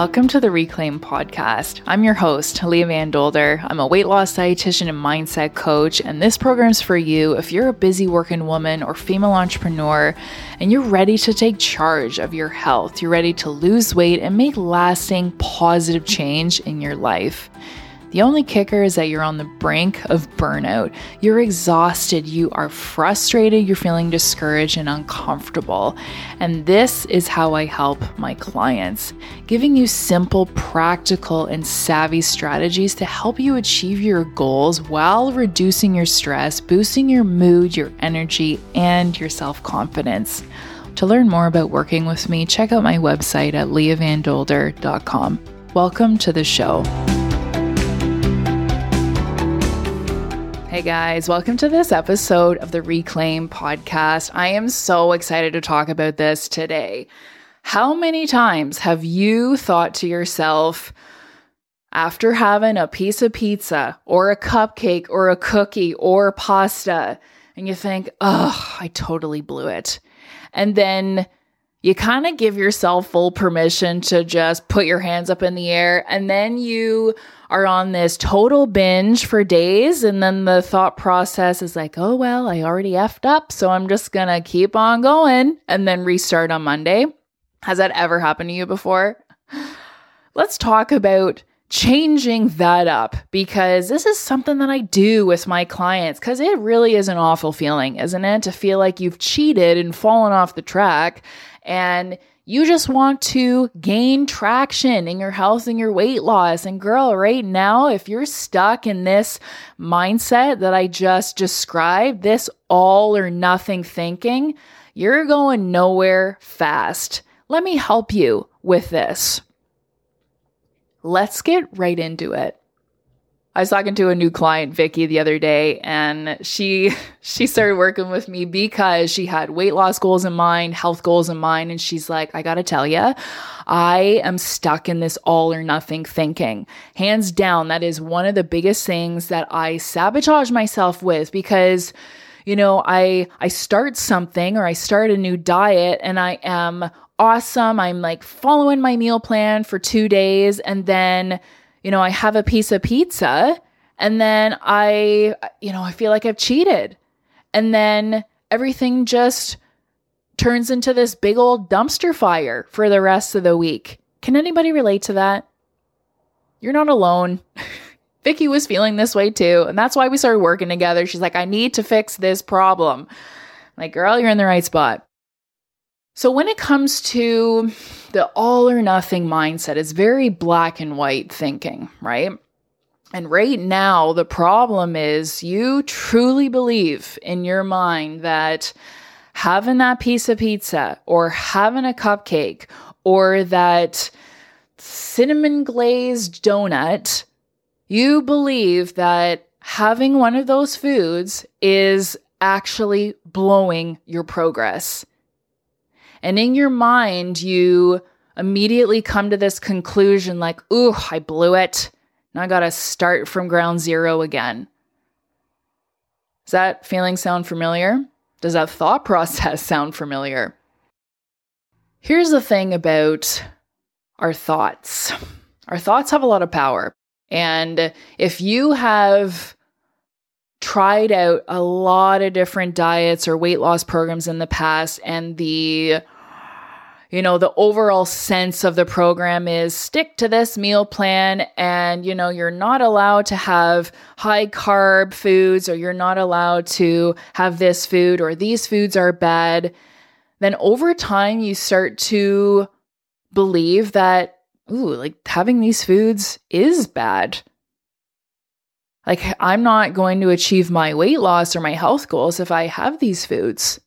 Welcome to the Reclaim Podcast. I'm your host, Leah Van Dolder. I'm a weight loss dietitian and mindset coach, and this program's for you if you're a busy working woman or female entrepreneur and you're ready to take charge of your health. You're ready to lose weight and make lasting positive change in your life. The only kicker is that you're on the brink of burnout. You're exhausted, you are frustrated, you're feeling discouraged and uncomfortable. And this is how I help my clients, giving you simple, practical, and savvy strategies to help you achieve your goals while reducing your stress, boosting your mood, your energy, and your self confidence. To learn more about working with me, check out my website at leahvandolder.com. Welcome to the show. Hey guys, welcome to this episode of the Reclaim podcast. I am so excited to talk about this today. How many times have you thought to yourself, after having a piece of pizza or a cupcake or a cookie or pasta, and you think, oh, I totally blew it. And then you kind of give yourself full permission to just put your hands up in the air and then you are on this total binge for days and then the thought process is like oh well i already effed up so i'm just gonna keep on going and then restart on monday has that ever happened to you before let's talk about changing that up because this is something that I do with my clients because it really is an awful feeling, isn't it? To feel like you've cheated and fallen off the track and you just want to gain traction in your health and your weight loss. And girl, right now, if you're stuck in this mindset that I just described, this all or nothing thinking, you're going nowhere fast. Let me help you with this. Let's get right into it. I was talking to a new client, Vicky, the other day, and she she started working with me because she had weight loss goals in mind, health goals in mind, and she's like, "I got to tell you, I am stuck in this all or nothing thinking. Hands down, that is one of the biggest things that I sabotage myself with because you know, I I start something or I start a new diet and I am awesome. I'm like following my meal plan for 2 days and then you know, I have a piece of pizza and then I, you know, I feel like I've cheated. And then everything just turns into this big old dumpster fire for the rest of the week. Can anybody relate to that? You're not alone. Vicky was feeling this way too. And that's why we started working together. She's like, I need to fix this problem. Like, girl, you're in the right spot. So, when it comes to the all or nothing mindset, it's very black and white thinking, right? And right now, the problem is you truly believe in your mind that having that piece of pizza or having a cupcake or that cinnamon glazed donut, you believe that having one of those foods is actually blowing your progress. And in your mind, you immediately come to this conclusion like, ooh, I blew it. Now I got to start from ground zero again. Does that feeling sound familiar? Does that thought process sound familiar? Here's the thing about our thoughts our thoughts have a lot of power. And if you have tried out a lot of different diets or weight loss programs in the past and the you know the overall sense of the program is stick to this meal plan and you know you're not allowed to have high carb foods or you're not allowed to have this food or these foods are bad. Then over time you start to believe that ooh like having these foods is bad like, I'm not going to achieve my weight loss or my health goals if I have these foods.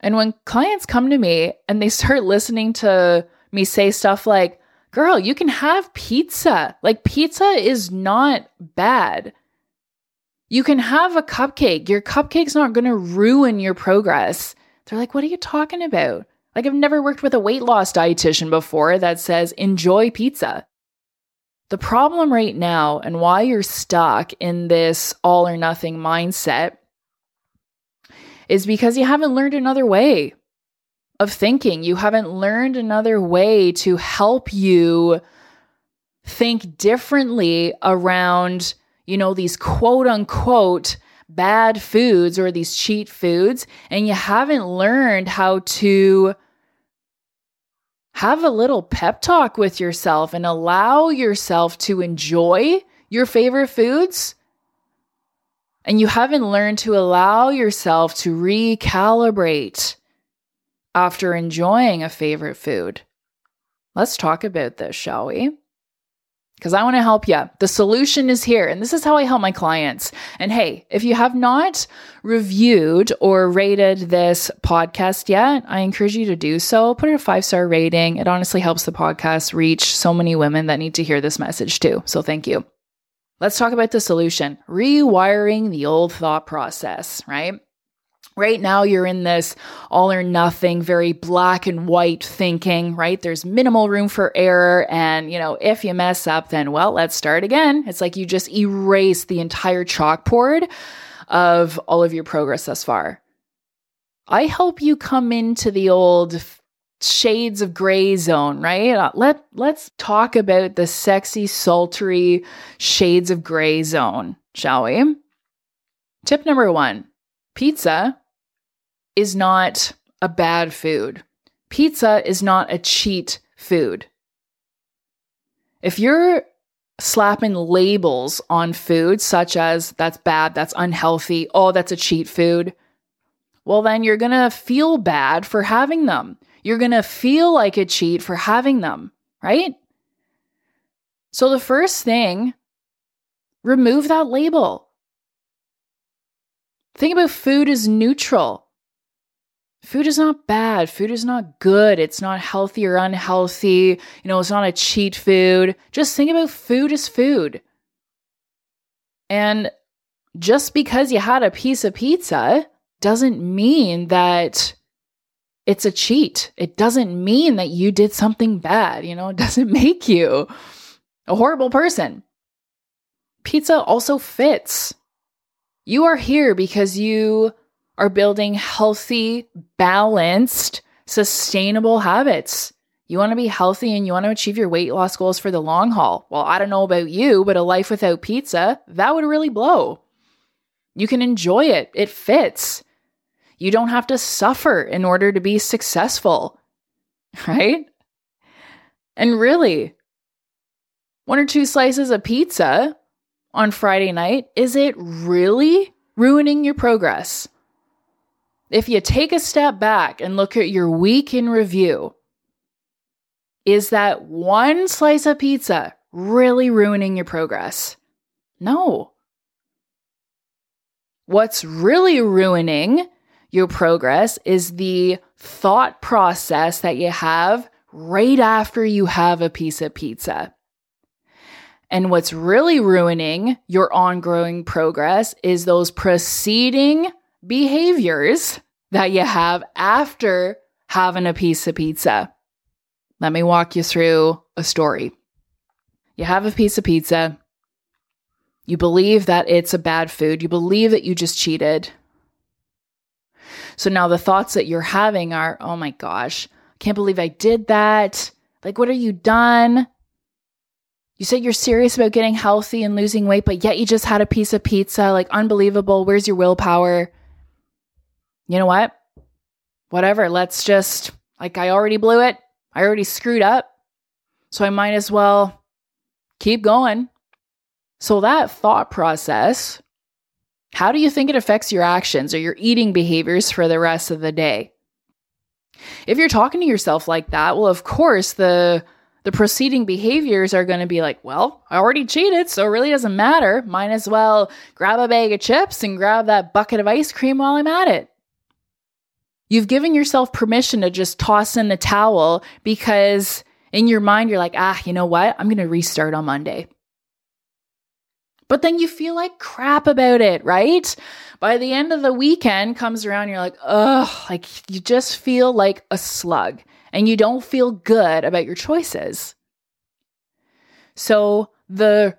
And when clients come to me and they start listening to me say stuff like, girl, you can have pizza. Like, pizza is not bad. You can have a cupcake. Your cupcake's not going to ruin your progress. They're like, what are you talking about? Like, I've never worked with a weight loss dietitian before that says, enjoy pizza. The problem right now and why you're stuck in this all or nothing mindset is because you haven't learned another way. of thinking. You haven't learned another way to help you think differently around, you know, these quote unquote bad foods or these cheat foods. And you haven't learned how to have a little pep talk with yourself and allow yourself to enjoy your favorite foods and you haven't learned to allow yourself to recalibrate after enjoying a favorite food. Let's talk about this, shall we? Because I want to help you. The solution is here, and this is how I help my clients. And hey, if you have not reviewed or rated this podcast yet, I encourage you to do so. Put it a five star rating. It honestly helps the podcast reach so many women that need to hear this message too. So thank you. Let's talk about the solution rewiring the old thought process, right? Right now, you're in this all or nothing, very black and white thinking, right? There's minimal room for error. And, you know, if you mess up, then, well, let's start again. It's like you just erase the entire chalkboard of all of your progress thus far. I help you come into the old shades of gray zone, right? Uh, let let's talk about the sexy, sultry shades of gray zone, shall we? Tip number 1. Pizza is not a bad food. Pizza is not a cheat food. If you're slapping labels on food such as that's bad, that's unhealthy, oh, that's a cheat food, well, then you're going to feel bad for having them. You're going to feel like a cheat for having them, right? So, the first thing, remove that label. Think about food as neutral. Food is not bad. Food is not good. It's not healthy or unhealthy. You know, it's not a cheat food. Just think about food as food. And just because you had a piece of pizza doesn't mean that it's a cheat. It doesn't mean that you did something bad. You know, it doesn't make you a horrible person. Pizza also fits. You are here because you are building healthy, balanced, sustainable habits. You want to be healthy and you want to achieve your weight loss goals for the long haul. Well, I don't know about you, but a life without pizza, that would really blow. You can enjoy it, it fits. You don't have to suffer in order to be successful, right? And really, one or two slices of pizza on Friday night, is it really ruining your progress? If you take a step back and look at your week in review, is that one slice of pizza really ruining your progress? No. What's really ruining your progress is the thought process that you have right after you have a piece of pizza. And what's really ruining your ongoing progress is those preceding behaviors that you have after having a piece of pizza. Let me walk you through a story. You have a piece of pizza. You believe that it's a bad food. You believe that you just cheated. So now the thoughts that you're having are, oh my gosh, can't believe I did that. Like, what are you done? You said you're serious about getting healthy and losing weight, but yet you just had a piece of pizza. Like, unbelievable. Where's your willpower? You know what? Whatever. Let's just, like, I already blew it. I already screwed up. So I might as well keep going. So that thought process how do you think it affects your actions or your eating behaviors for the rest of the day? If you're talking to yourself like that, well, of course, the the preceding behaviors are going to be like, well, I already cheated, so it really doesn't matter. Might as well grab a bag of chips and grab that bucket of ice cream while I'm at it. You've given yourself permission to just toss in the towel because in your mind, you're like, ah, you know what? I'm going to restart on Monday but then you feel like crap about it, right? By the end of the weekend comes around, you're like, ugh, like you just feel like a slug and you don't feel good about your choices. So, the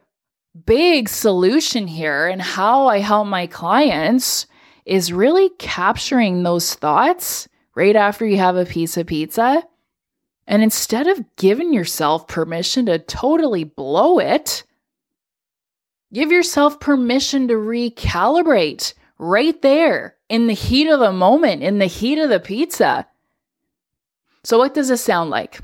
big solution here and how I help my clients is really capturing those thoughts right after you have a piece of pizza. And instead of giving yourself permission to totally blow it, give yourself permission to recalibrate right there in the heat of the moment, in the heat of the pizza. So, what does this sound like?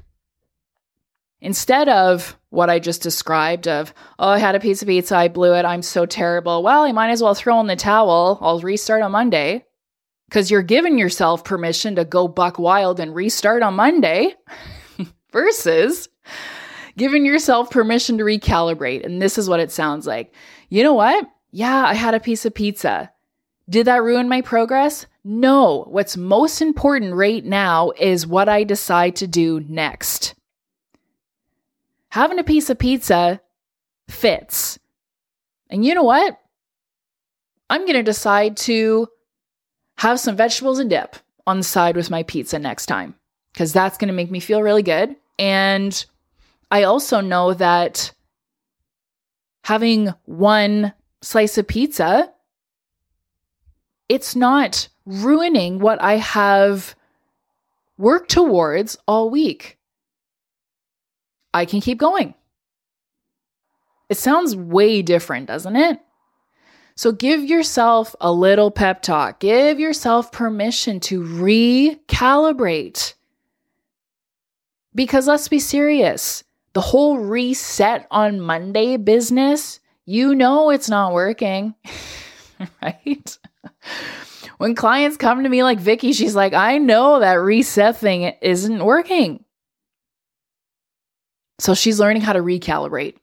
Instead of what I just described of, oh, I had a piece of pizza, I blew it, I'm so terrible. Well, you might as well throw in the towel. I'll restart on Monday. Because you're giving yourself permission to go buck wild and restart on Monday versus giving yourself permission to recalibrate. And this is what it sounds like. You know what? Yeah, I had a piece of pizza. Did that ruin my progress? No. What's most important right now is what I decide to do next having a piece of pizza fits. And you know what? I'm going to decide to have some vegetables and dip on the side with my pizza next time because that's going to make me feel really good. And I also know that having one slice of pizza, it's not ruining what I have worked towards all week. I can keep going. It sounds way different, doesn't it? So give yourself a little pep talk. Give yourself permission to recalibrate. Because let's be serious, the whole reset on Monday business, you know it's not working, right? When clients come to me like Vicky, she's like, I know that reset thing isn't working. So she's learning how to recalibrate.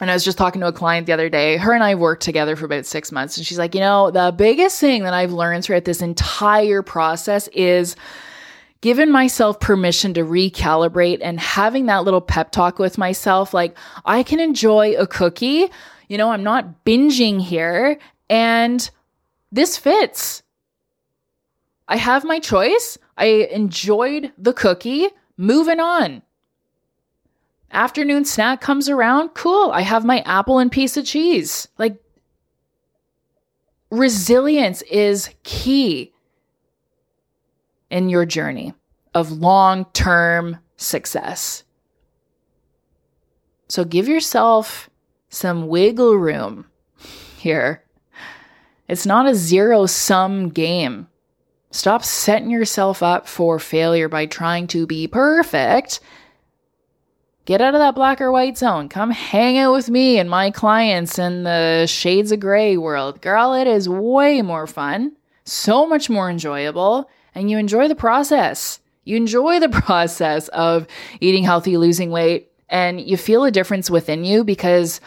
And I was just talking to a client the other day. Her and I worked together for about six months. And she's like, you know, the biggest thing that I've learned throughout this entire process is giving myself permission to recalibrate and having that little pep talk with myself. Like, I can enjoy a cookie. You know, I'm not binging here. And this fits. I have my choice. I enjoyed the cookie. Moving on. Afternoon snack comes around, cool. I have my apple and piece of cheese. Like, resilience is key in your journey of long term success. So give yourself some wiggle room here. It's not a zero sum game. Stop setting yourself up for failure by trying to be perfect Get out of that black or white zone. Come hang out with me and my clients in the shades of gray world. Girl, it is way more fun, so much more enjoyable, and you enjoy the process. You enjoy the process of eating healthy, losing weight, and you feel a difference within you because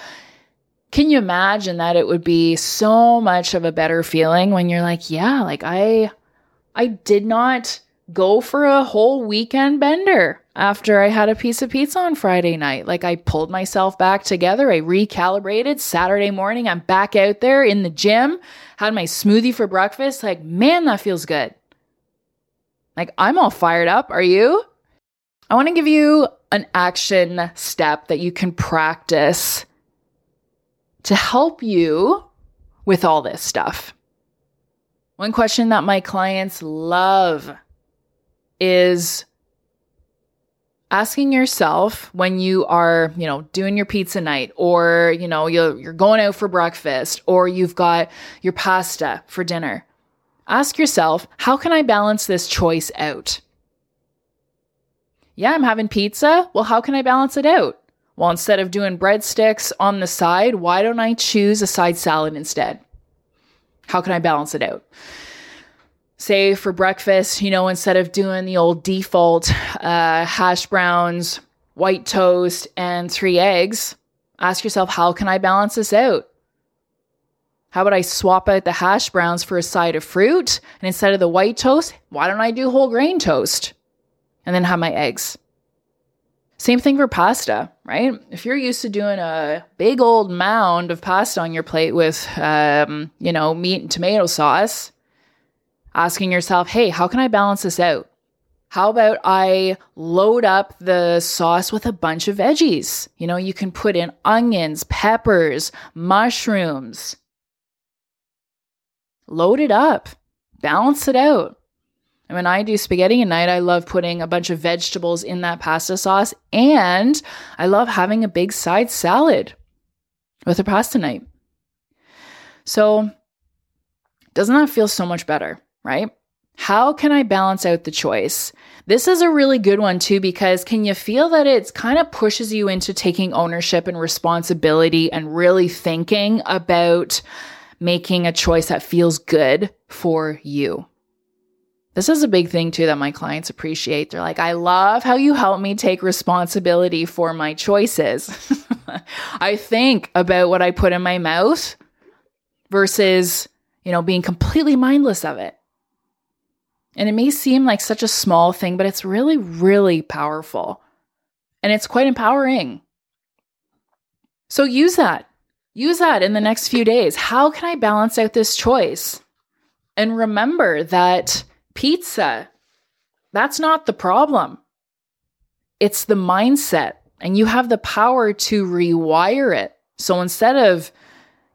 can you imagine that it would be so much of a better feeling when you're like, yeah, like I I did not go for a whole weekend bender after I had a piece of pizza on Friday night. Like I pulled myself back together, I recalibrated. Saturday morning, I'm back out there in the gym, had my smoothie for breakfast. Like, man, that feels good. Like, I'm all fired up. Are you? I want to give you an action step that you can practice to help you with all this stuff. One question that my clients love is asking yourself when you are, you know, doing your pizza night or, you know, you're, you're going out for breakfast or you've got your pasta for dinner. Ask yourself, how can I balance this choice out? Yeah, I'm having pizza. Well, how can I balance it out? Well, instead of doing breadsticks on the side, why don't I choose a side salad instead? How can I balance it out? Say for breakfast, you know, instead of doing the old default uh, hash browns, white toast, and three eggs, ask yourself, how can I balance this out? How about I swap out the hash browns for a side of fruit? And instead of the white toast, why don't I do whole grain toast? And then have my eggs. Same thing for pasta, right? If you're used to doing a big old mound of pasta on your plate with, um, you know, meat and tomato sauce, asking yourself, hey, how can I balance this out? How about I load up the sauce with a bunch of veggies? You know, you can put in onions, peppers, mushrooms. Load it up, balance it out. And when I do spaghetti at night, I love putting a bunch of vegetables in that pasta sauce. And I love having a big side salad with a pasta night. So, doesn't that feel so much better, right? How can I balance out the choice? This is a really good one too, because can you feel that it kind of pushes you into taking ownership and responsibility and really thinking about making a choice that feels good for you? This is a big thing too that my clients appreciate. They're like, I love how you help me take responsibility for my choices. I think about what I put in my mouth versus, you know, being completely mindless of it. And it may seem like such a small thing, but it's really, really powerful. And it's quite empowering. So use that. Use that in the next few days. How can I balance out this choice? And remember that pizza. That's not the problem. It's the mindset, and you have the power to rewire it. So instead of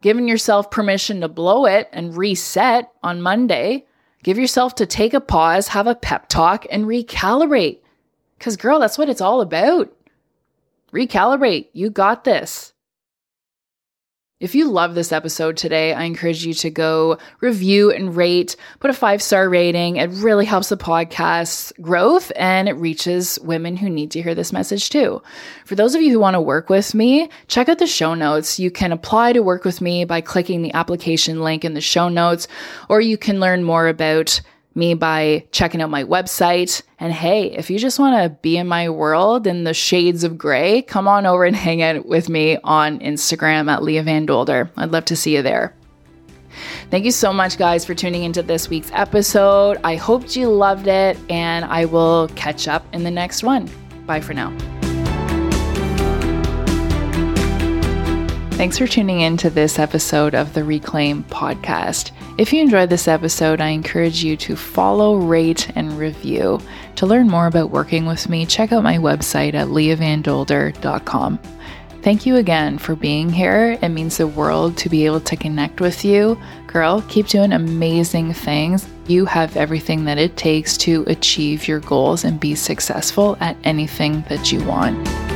giving yourself permission to blow it and reset on Monday, give yourself to take a pause, have a pep talk, and recalibrate. Because, girl, that's what it's all about. Recalibrate. You got this. If you love this episode today, I encourage you to go review and rate, put a five star rating. It really helps the podcast's growth and it reaches women who need to hear this message too. For those of you who want to work with me, check out the show notes. You can apply to work with me by clicking the application link in the show notes, or you can learn more about me by checking out my website. And hey, if you just want to be in my world in the shades of gray, come on over and hang out with me on Instagram at Leah Van Dolder. I'd love to see you there. Thank you so much, guys, for tuning into this week's episode. I hope you loved it, and I will catch up in the next one. Bye for now. Thanks for tuning in to this episode of the Reclaim podcast. If you enjoyed this episode, I encourage you to follow, rate, and review. To learn more about working with me, check out my website at leahvandolder.com. Thank you again for being here. It means the world to be able to connect with you. Girl, keep doing amazing things. You have everything that it takes to achieve your goals and be successful at anything that you want.